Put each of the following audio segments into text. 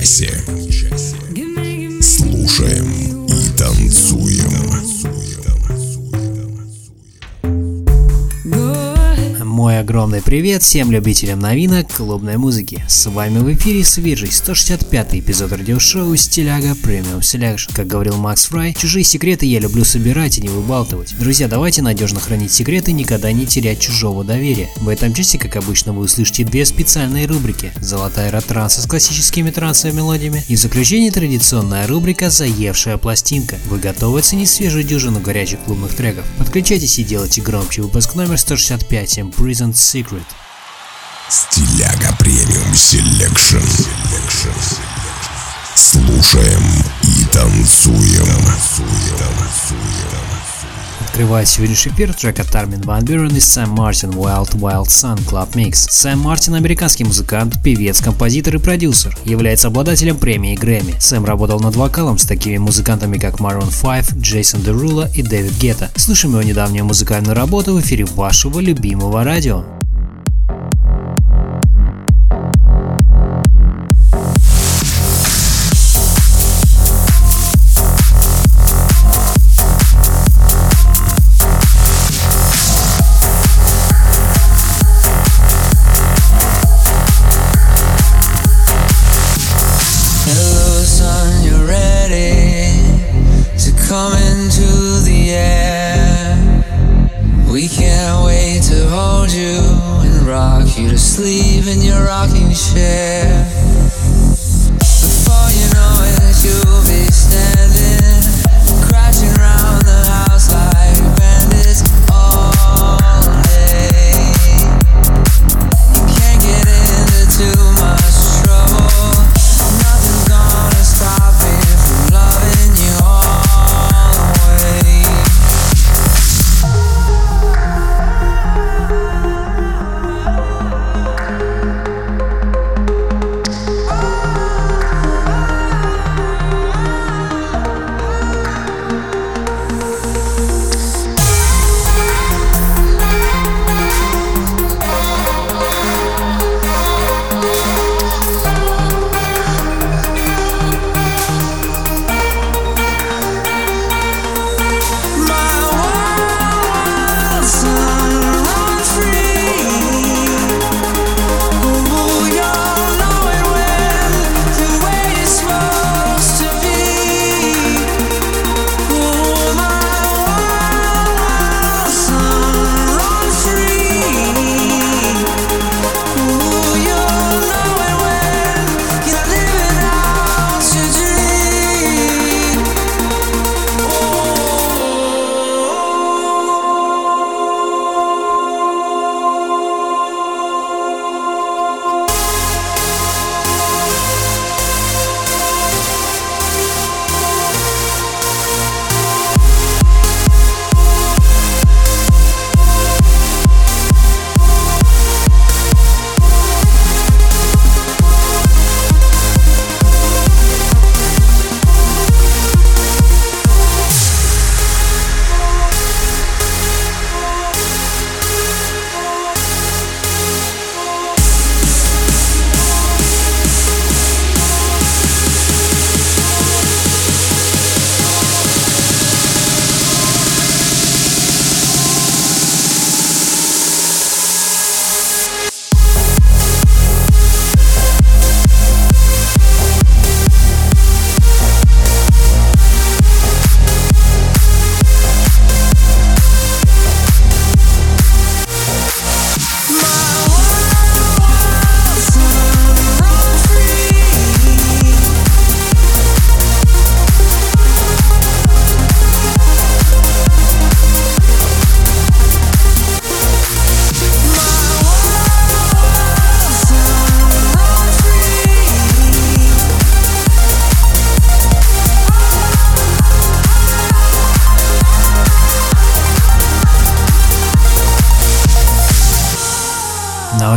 Этом часе. Огромный привет всем любителям новинок клубной музыки. С вами в эфире свежий 165 эпизод радиошоу Стиляга Премиум Selection. Как говорил Макс Фрай, чужие секреты я люблю собирать и не выбалтывать. Друзья, давайте надежно хранить секреты и никогда не терять чужого доверия. В этом части, как обычно, вы услышите две специальные рубрики. Золотая ротранса с классическими трансовыми мелодиями и в заключение традиционная рубрика «Заевшая пластинка». Вы готовы оценить свежую дюжину горячих клубных треков? Подключайтесь и делайте громче выпуск номер 165 Prison Secret. Стиляга Premium Selection. Слушаем и танцуем. Открывает сегодняшний эфир трек от Армин Ван Бюрен и Сэм Мартин Wild Wild Son Club Mix. Сэм Мартин – американский музыкант, певец, композитор и продюсер. Является обладателем премии Грэмми. Сэм работал над вокалом с такими музыкантами, как Maroon 5, Джейсон Дерула и Дэвид Гетта. Слушаем его недавнюю музыкальную работу в эфире вашего любимого радио.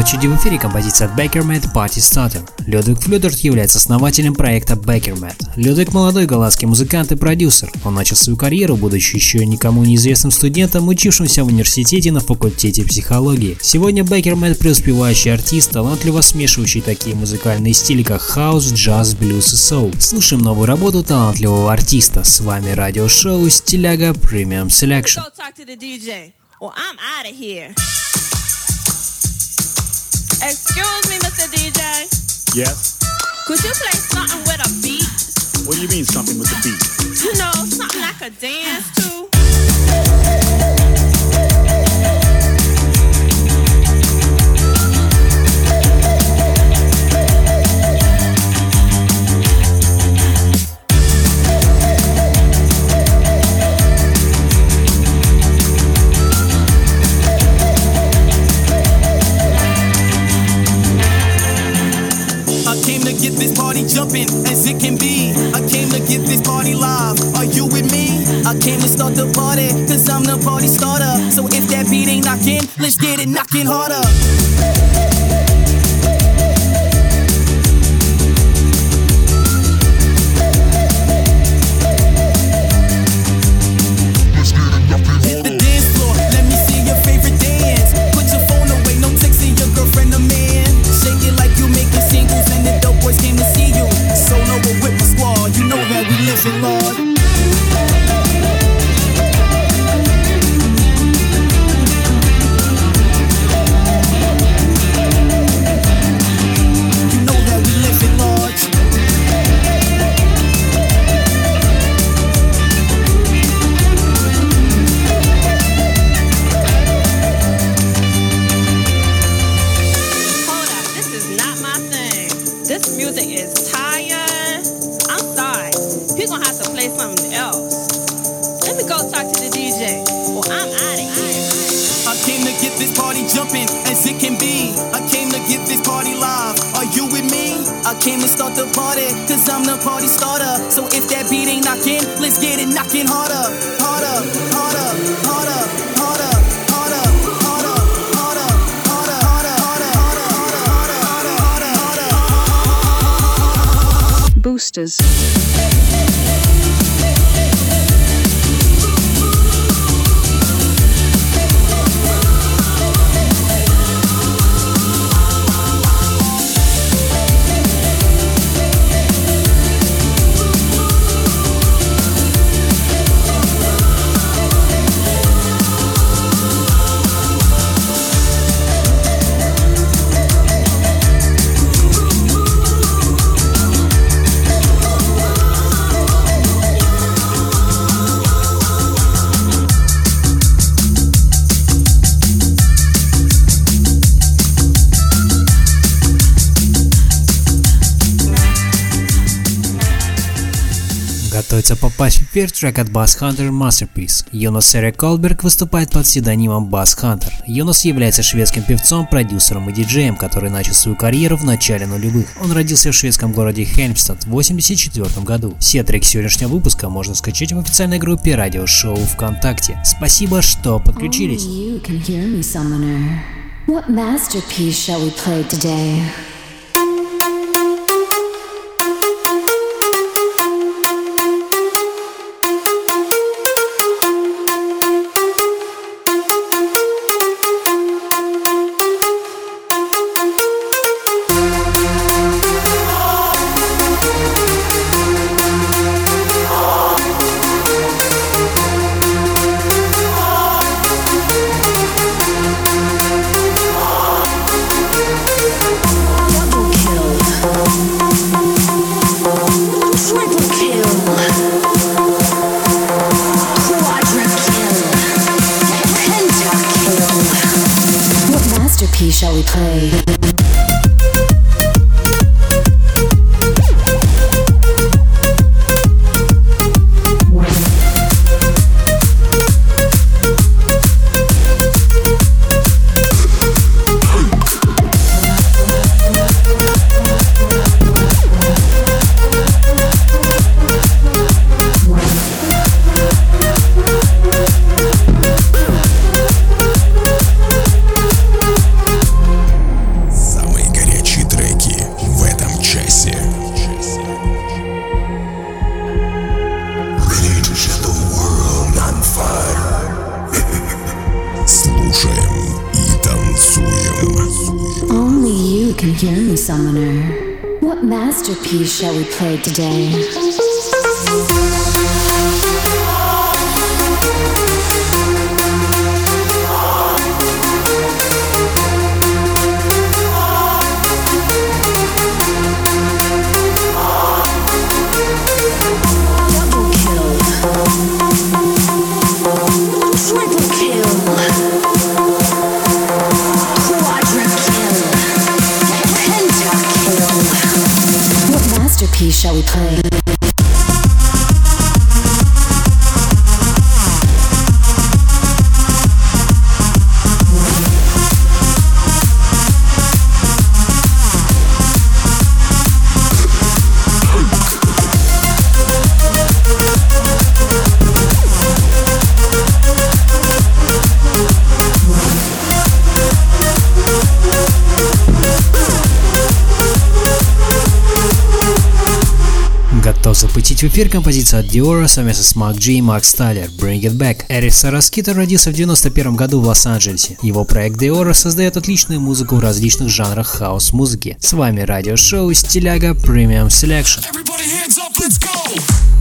Очереди в эфире композиция от Beckermat Party Starter. Людвиг Флюдерт является основателем проекта Beckermat. Людвиг молодой голландский музыкант и продюсер. Он начал свою карьеру, будучи еще никому неизвестным студентом, учившимся в университете на факультете психологии. Сегодня Beckermat преуспевающий артист, талантливо смешивающий такие музыкальные стили, как хаус, джаз, блюз и соул. Слушаем новую работу талантливого артиста. С вами радиошоу Стиляга the DJ. Well, I'm out of here. Excuse me, Mr. DJ. Yes. Could you play something with a beat? What do you mean something with a beat? You know, something I could dance to. Jumping as it can be. I came to get this party live. Are you with me? I came to start the party, cause I'm the party starter. So if that beat ain't knocking, let's get it knocking harder. He gonna have to play something else. Let me go talk to the DJ. Well, I'm out of here. I came to get this party jumping as it can be. I came to get this party live. Are you with me? I came to start the party, cause I'm the party starter. So if that beat ain't knocking, let's get it knocking harder. Harder, harder, harder, harder, harder, Готовится попасть в эфир трек от Bass Hunter Masterpiece. Йонас Эрик Колберг выступает под псевдонимом Bass Hunter. Йонас является шведским певцом, продюсером и диджеем, который начал свою карьеру в начале нулевых. Он родился в шведском городе Хельмстад в 1984 году. Все треки сегодняшнего выпуска можно скачать в официальной группе радиошоу ВКонтакте. Спасибо, что подключились. Summoner. What masterpiece shall we play today? shall we play? В эфир композиция от Dior совместно с Мак Джи и Макс Тайлер «Bring It Back». Эрик Сараскитер родился в 91 году в Лос-Анджелесе. Его проект Dior создает отличную музыку в различных жанрах хаос-музыки. С вами радиошоу «Стиляга Premium Selection». Everybody hands up, let's go!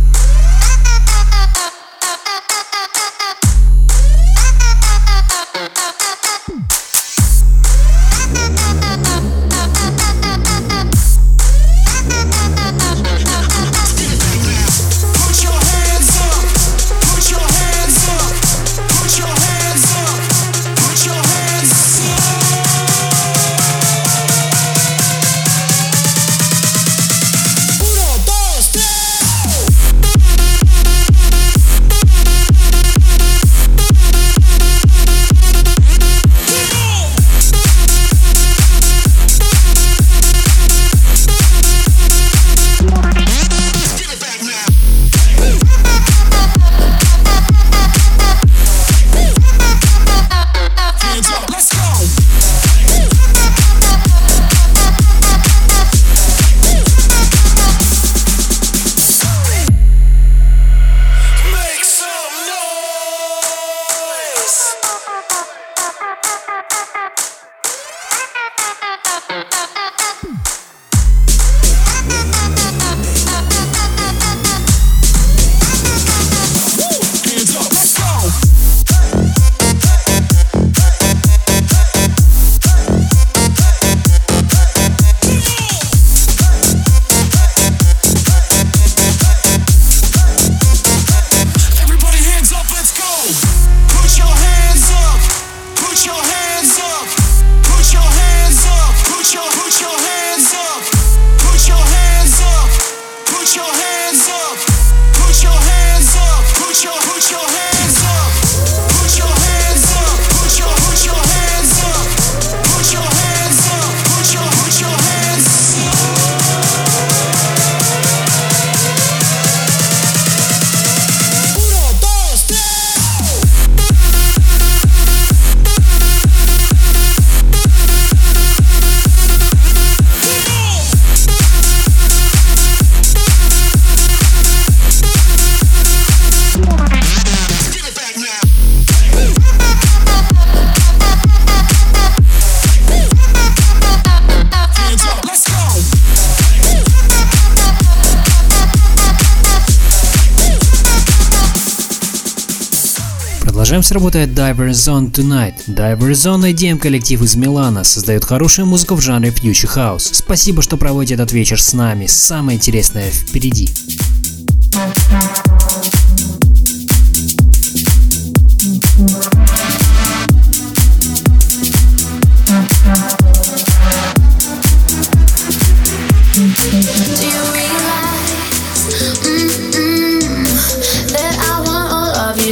работает Diver Zone Tonight. Diver Zone идеям коллектив из Милана создает хорошую музыку в жанре Future House. Спасибо, что проводите этот вечер с нами. Самое интересное впереди.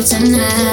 tonight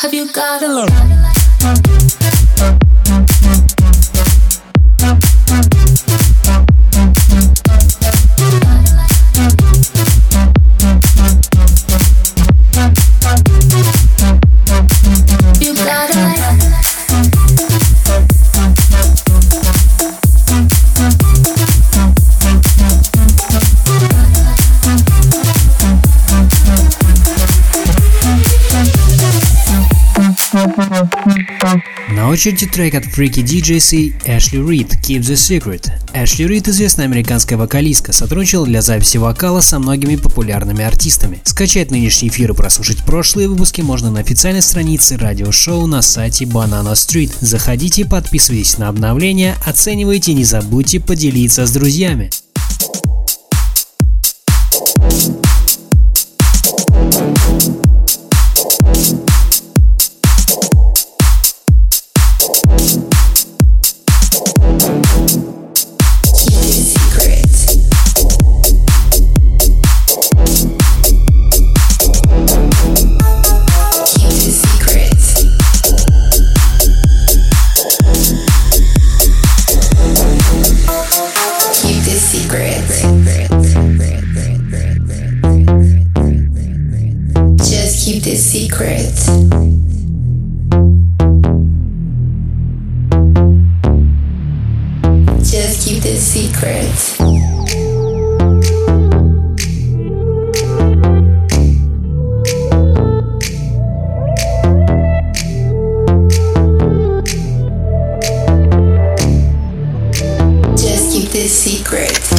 Have you got a love? Очереди трек от Freaky DJs и Эшли Рид «Keep the Secret». Эшли Рид – известная американская вокалистка, сотрудничала для записи вокала со многими популярными артистами. Скачать нынешний эфир и прослушать прошлые выпуски можно на официальной странице радиошоу на сайте Banana Street. Заходите, подписывайтесь на обновления, оценивайте и не забудьте поделиться с друзьями. keep secret.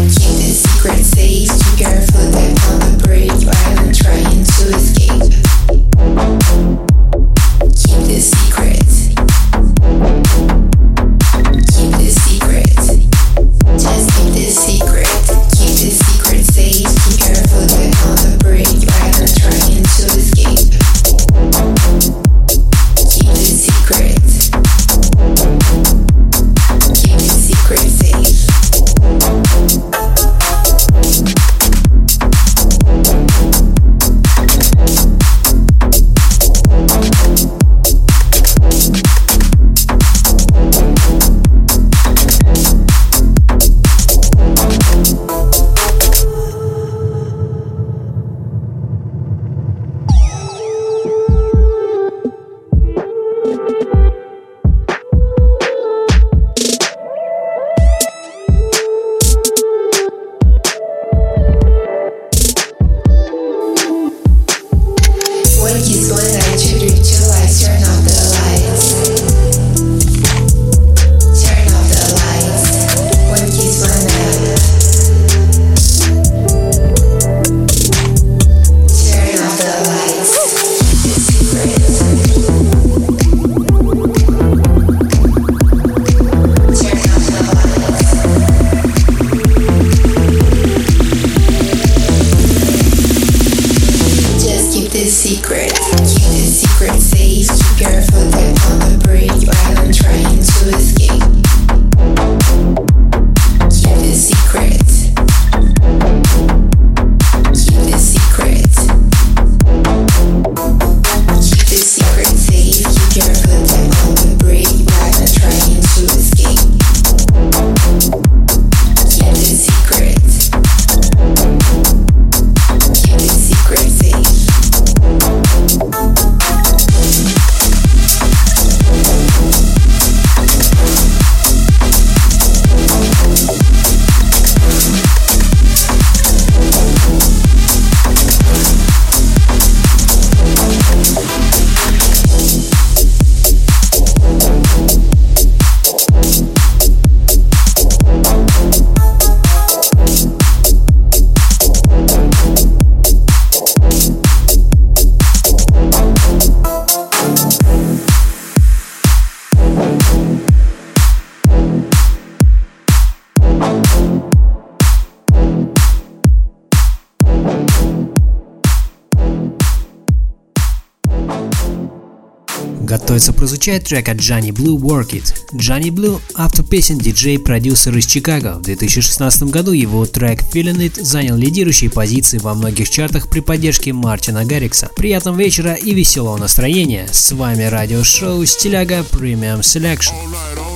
Включает трек от Johnny Blue Work It. Johnny Blue – автор песен, диджей-продюсер из Чикаго. В 2016 году его трек Feeling It занял лидирующие позиции во многих чартах при поддержке Мартина Гаррикса. Приятного вечера и веселого настроения. С вами радиошоу Стиляга Premium Selection. All night, all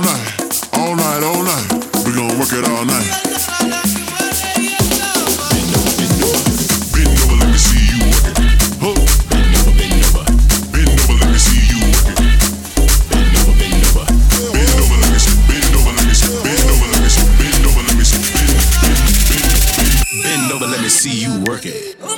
night, all night, all night. We gonna work it all night. see you working.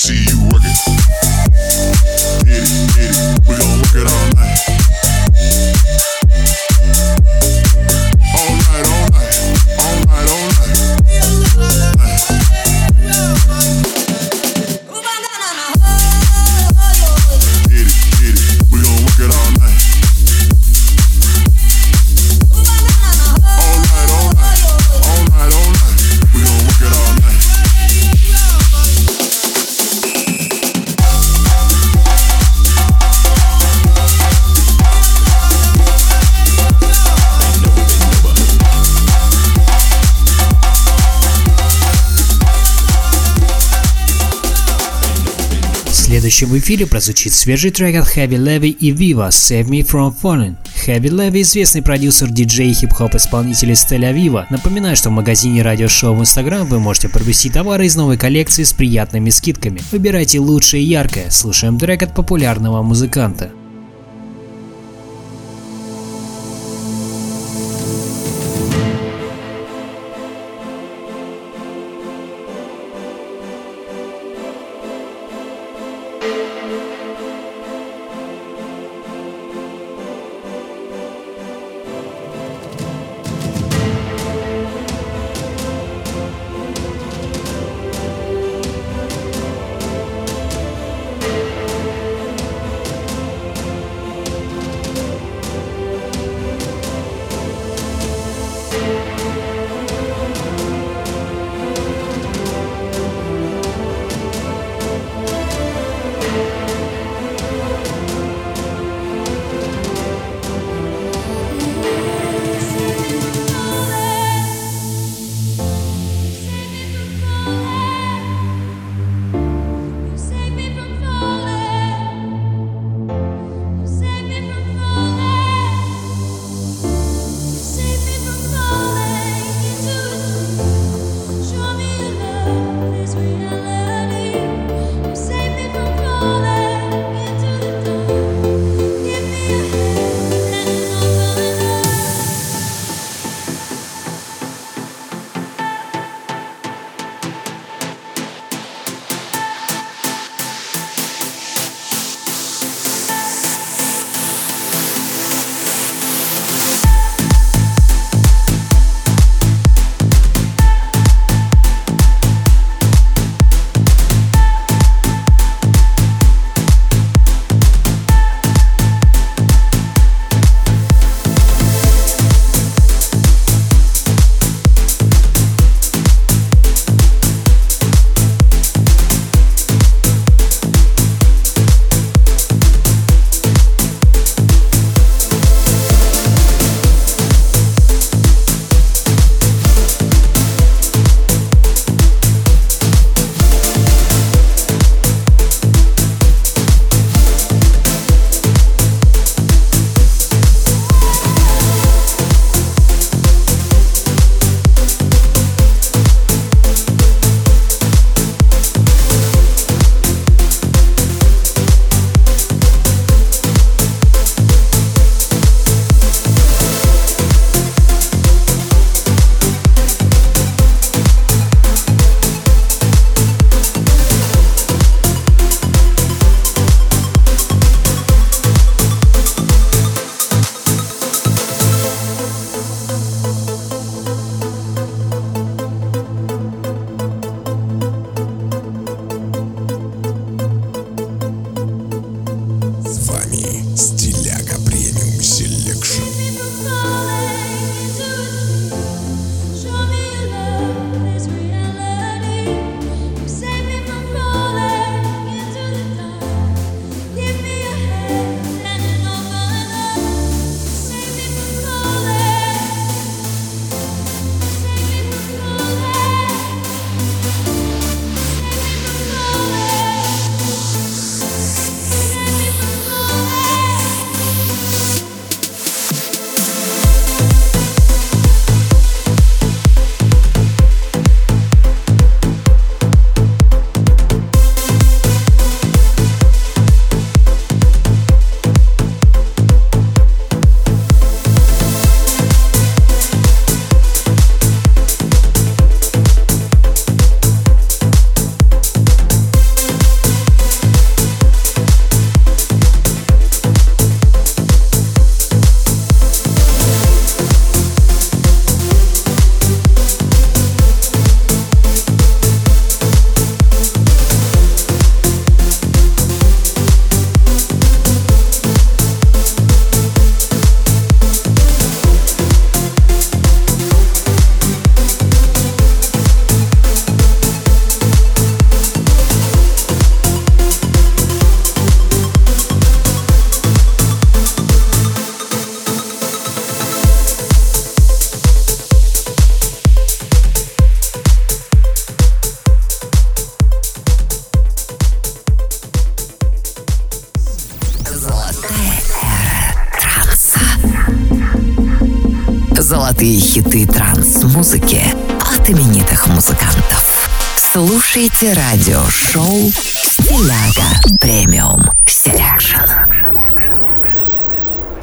see you следующем эфире прозвучит свежий трек от Heavy Levy и Viva «Save Me From Falling». Heavy Levy – известный продюсер, диджей и хип-хоп исполнитель из Тель-Авива. Напоминаю, что в магазине радиошоу в Instagram вы можете приобрести товары из новой коллекции с приятными скидками. Выбирайте лучшее и яркое, слушаем трек от популярного музыканта. хиты транс-музыки от именитых музыкантов. Слушайте радио-шоу «Стиляга Premium Selection».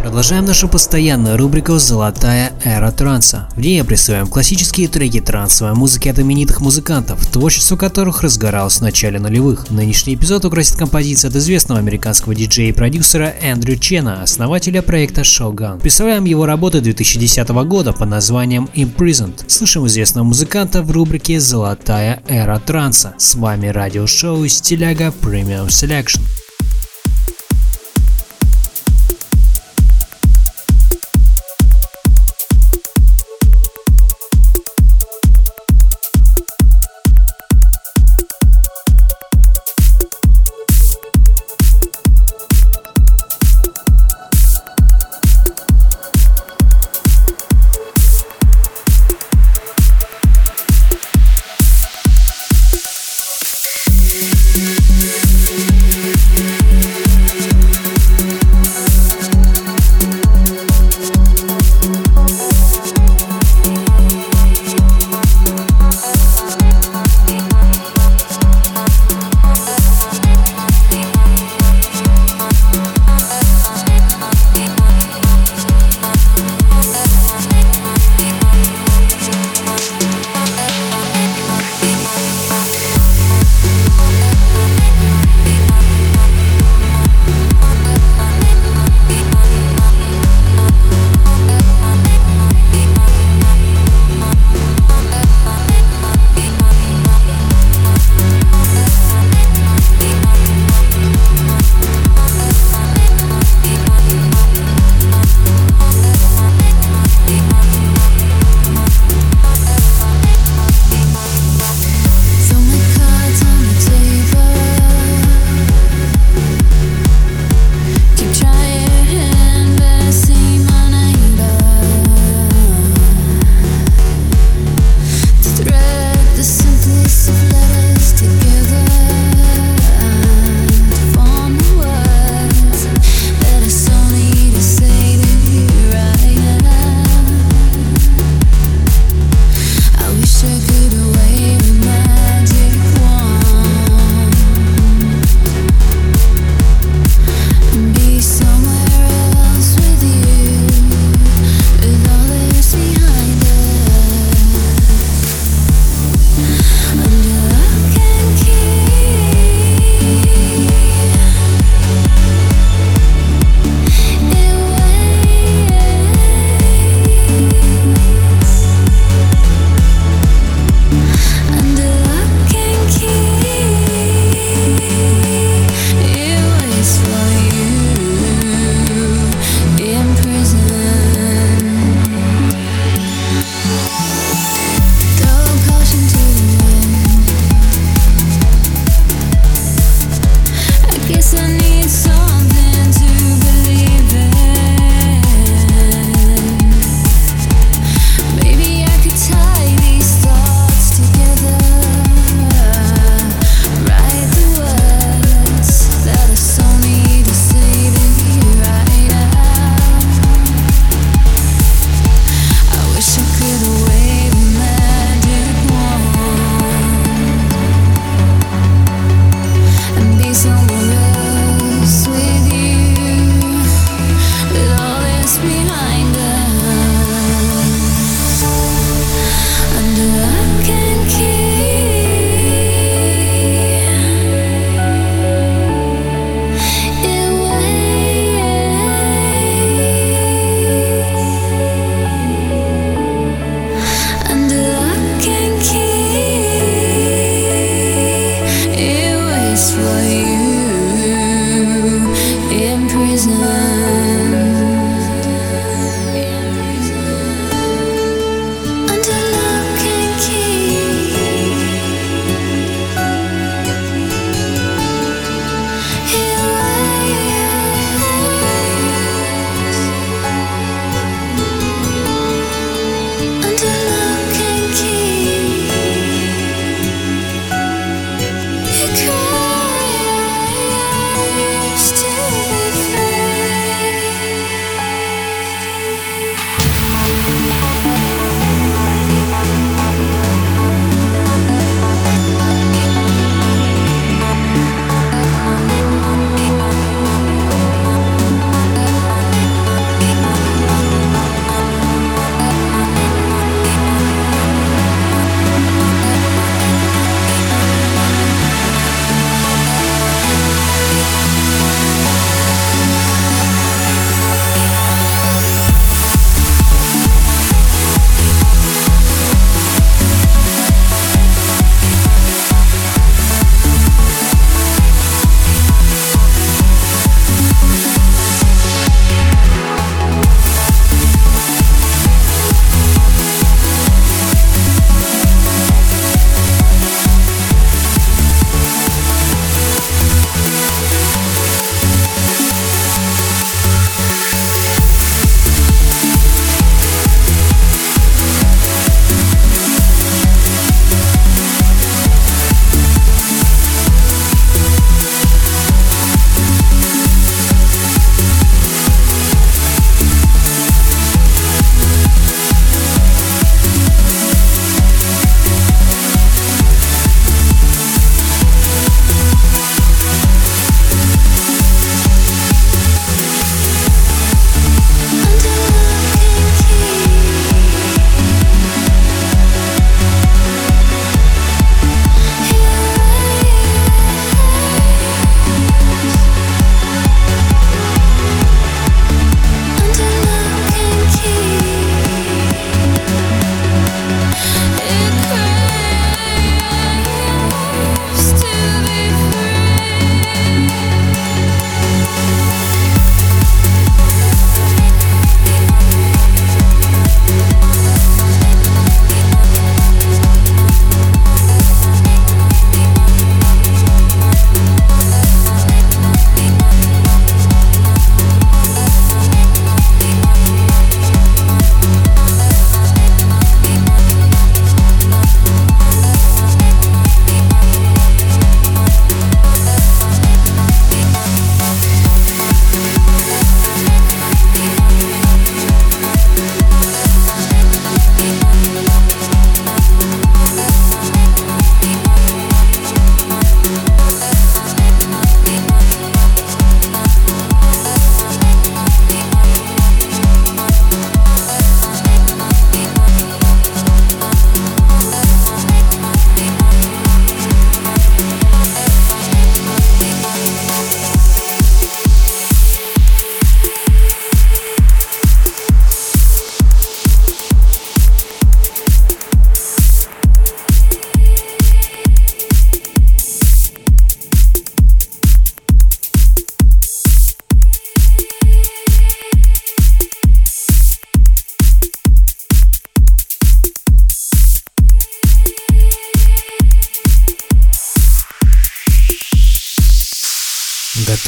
Продолжаем нашу постоянную рубрику «Золотая эра транса». В ней опрессуем классические треки трансовой музыки от именитых музыкантов, творчество которых разгоралось в начале нулевых. Нынешний эпизод украсит композиция от известного американского диджея и продюсера Эндрю Чена, основателя проекта Shogun. Представляем его работы 2010 года под названием Imprisoned. Слышим известного музыканта в рубрике «Золотая эра транса». С вами радиошоу «Стиляга Premium Selection».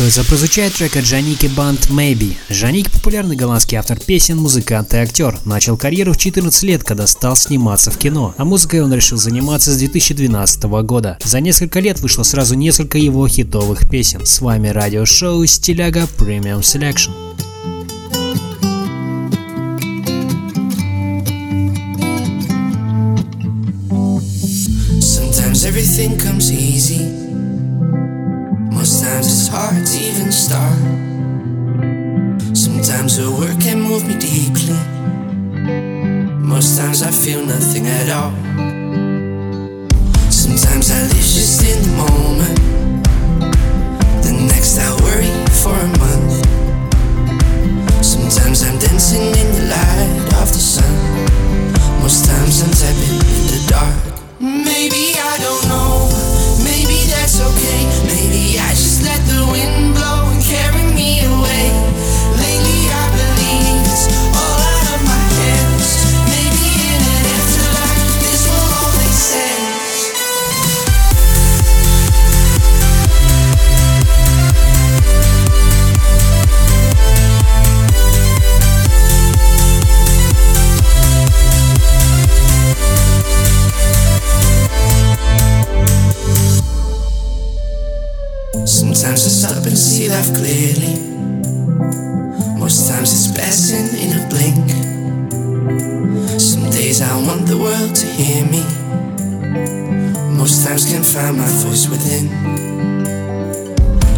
Готовится прозвучать трек от Джаники Банд Maybe. Джаник – популярный голландский автор песен, музыкант и актер. Начал карьеру в 14 лет, когда стал сниматься в кино. А музыкой он решил заниматься с 2012 года. За несколько лет вышло сразу несколько его хитовых песен. С вами радиошоу Стиляга Premium Selection. Sometimes everything comes easy. Most times it's hard to even start. Sometimes the work can move me deeply. Most times I feel nothing at all. Sometimes I live just in the moment. The next I worry for a month. Sometimes I'm dancing in the light of the sun. Most times I'm tapping in the dark. Maybe I don't know. I just let the wind hear me. Most times can't find my voice within.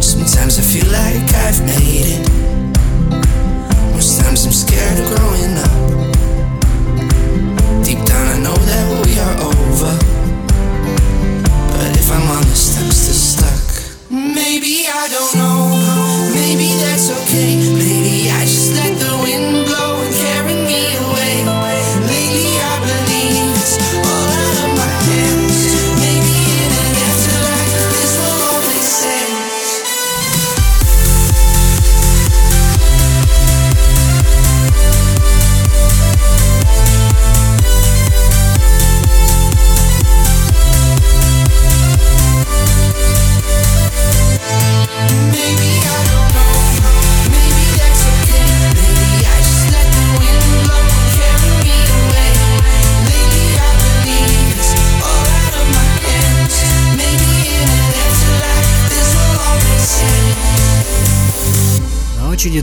Sometimes I feel like I've made it. Most times I'm scared of growing up. Deep down I know that we are over. But if I'm honest, I'm still stuck. Maybe I don't know. Maybe that's okay. Maybe I just let the wind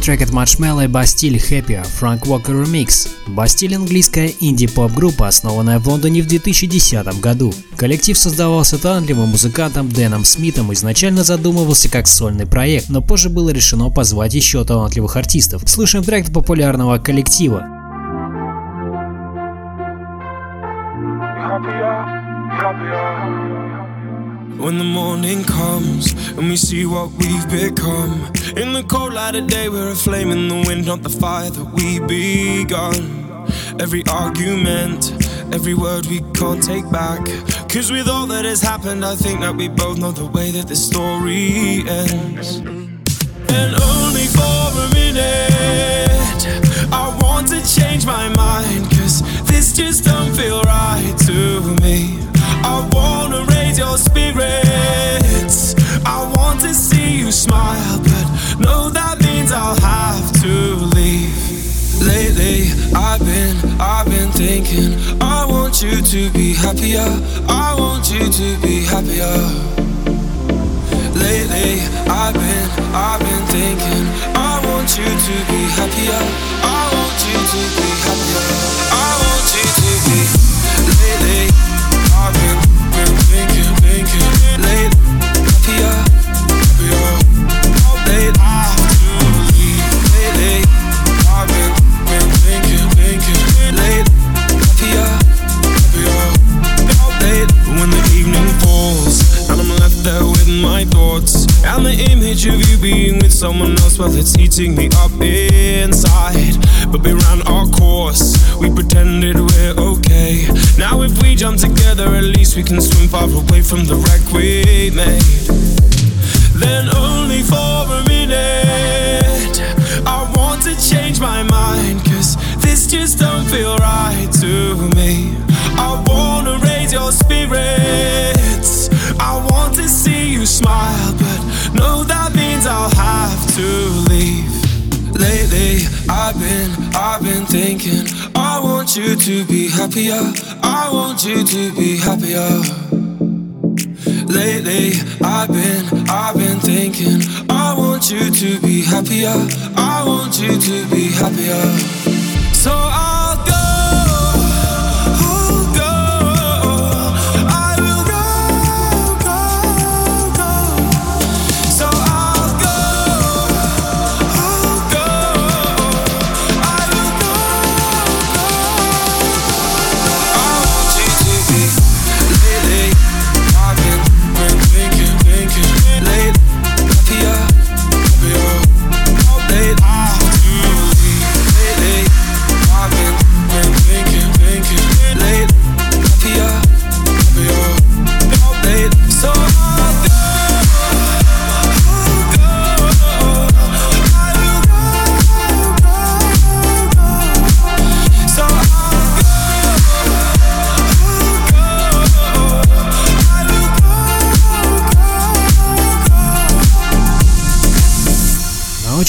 трек от Marshmello и Bastille Happier, Frank Walker Remix. Bastille – английская инди-поп-группа, основанная в Лондоне в 2010 году. Коллектив создавался талантливым музыкантом Дэном Смитом, изначально задумывался как сольный проект, но позже было решено позвать еще талантливых артистов. Слушаем трек популярного коллектива. When the morning comes and we see what we've become. In the cold light of day, we're a flame in the wind, not the fire that we begun. Every argument, every word we can't take back. Cause with all that has happened, I think that we both know the way that this story ends. And only for a minute, I want to change my mind. Cause this just don't feel right to me. I wanna your spirits. I want to see you smile, but no, that means I'll have to leave. Lately, I've been, I've been thinking. I want you to be happier. I want you to be happier. Lately, I've been, I've been thinking. I want you to be happier. I want you to be happier. Eating me up inside. But we ran our course, we pretended we're okay. Now, if we jump together, at least we can swim far away from the wreck we made. Then, only for a minute, I want to change my mind. Cause this just don't feel right to me. I wanna raise your spirits. I want to see you smile, but no, that means I'll thinking, I want you to be happier. I want you to be happier. Lately, I've been, I've been thinking, I want you to be happier. I want you to be happier. So I'll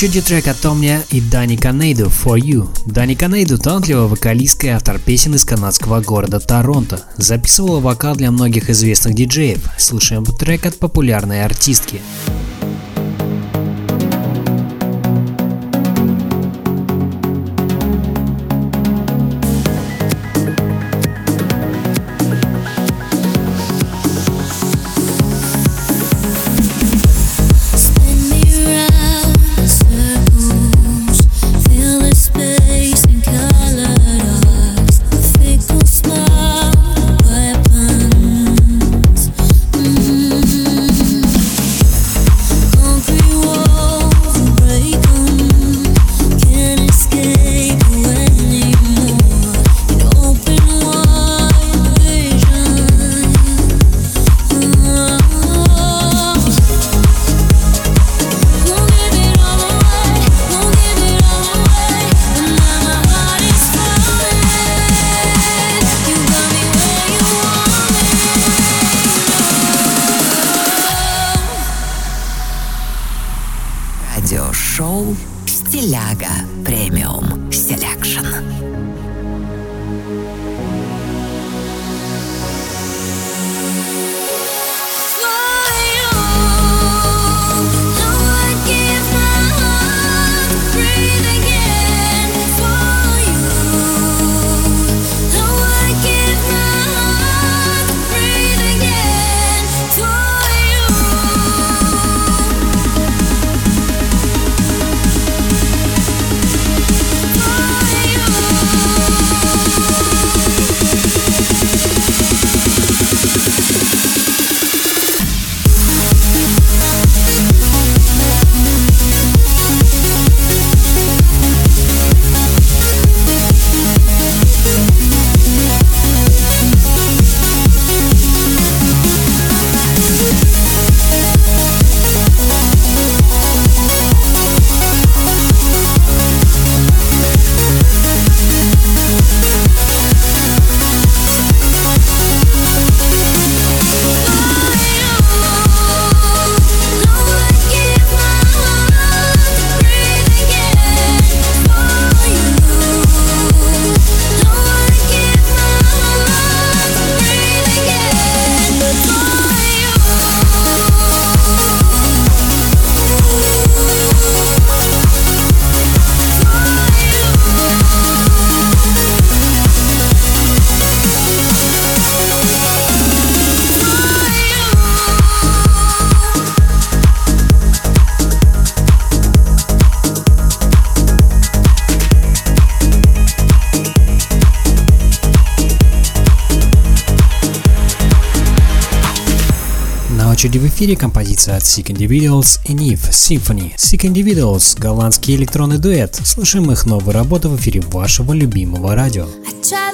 Очереди трек от Томня и Дани Канейду «For You». Дани Канейду – талантливая вокалистка и автор песен из канадского города Торонто. Записывала вокал для многих известных диджеев. Слушаем трек от популярной артистки. Эфире композиция от Sick Individuals и Neve Symphony. Sick Individuals – голландский электронный дуэт. Слушаем их новую работу в эфире вашего любимого радио. Try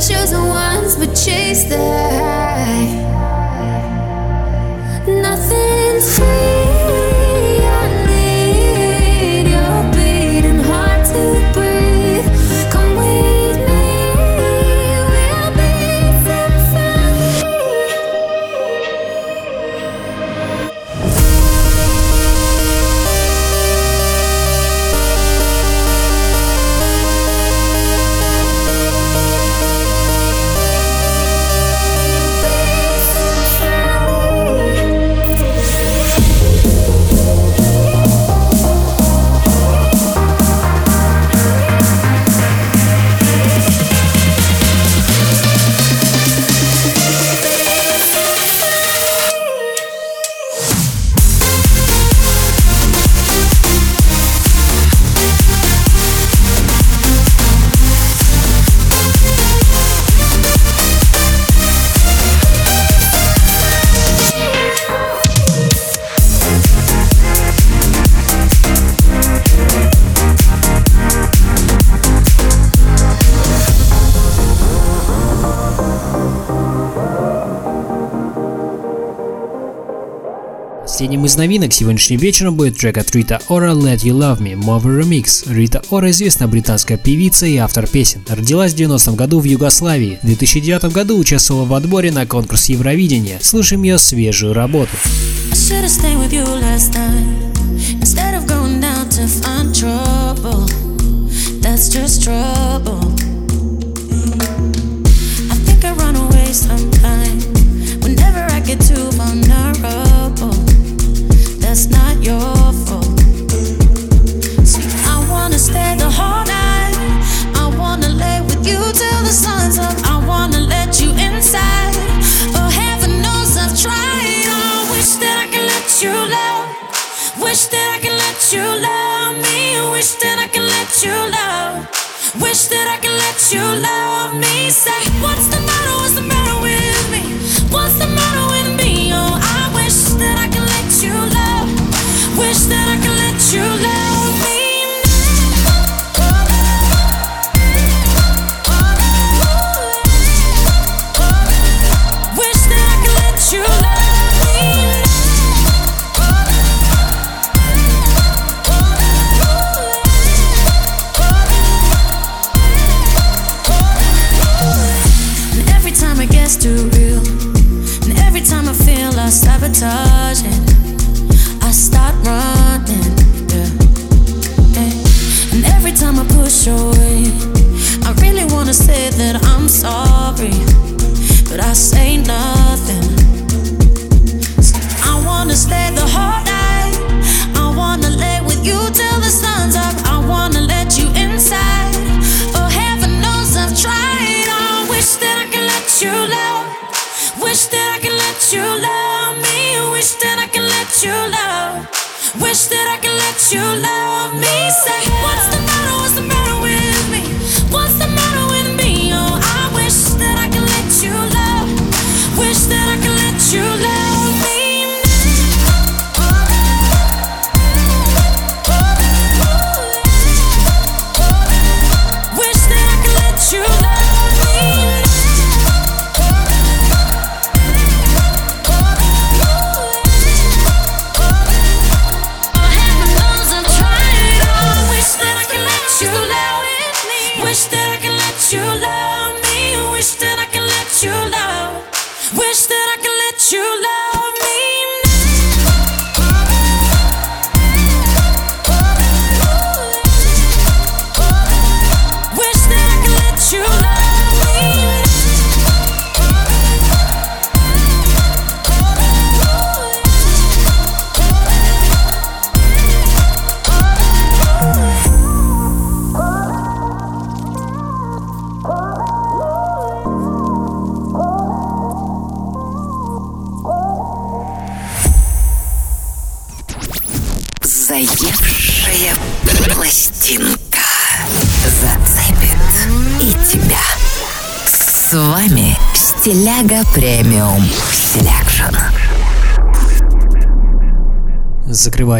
chosen ones, but chase the high. новинок сегодняшним вечером будет трек от Рита Ора «Let You Love Me» Mover Remix. Рита Ора известна британская певица и автор песен. Родилась в 90 году в Югославии. В 2009 году участвовала в отборе на конкурс Евровидения. Слушаем ее свежую работу. That's just trouble.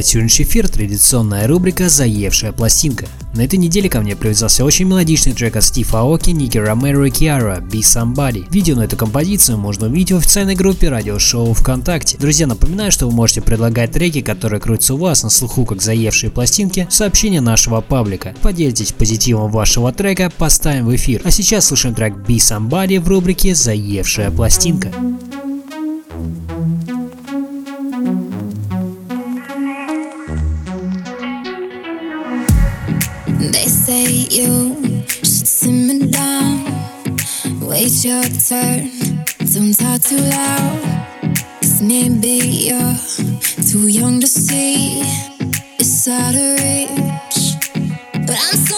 Сегодняшний эфир традиционная рубрика «Заевшая пластинка». На этой неделе ко мне привязался очень мелодичный трек от Стива Аоки, Ники Ромеро и Киара «Be Somebody». Видео на эту композицию можно увидеть в официальной группе радиошоу ВКонтакте. Друзья, напоминаю, что вы можете предлагать треки, которые крутятся у вас на слуху как заевшие пластинки, в сообщение нашего паблика. Поделитесь позитивом вашего трека, поставим в эфир. А сейчас слушаем трек «Be Somebody» в рубрике «Заевшая пластинка». They you should simmer down. Wait your turn. Don't talk too loud. Cause maybe you're too young to see. It's out of reach. But I'm so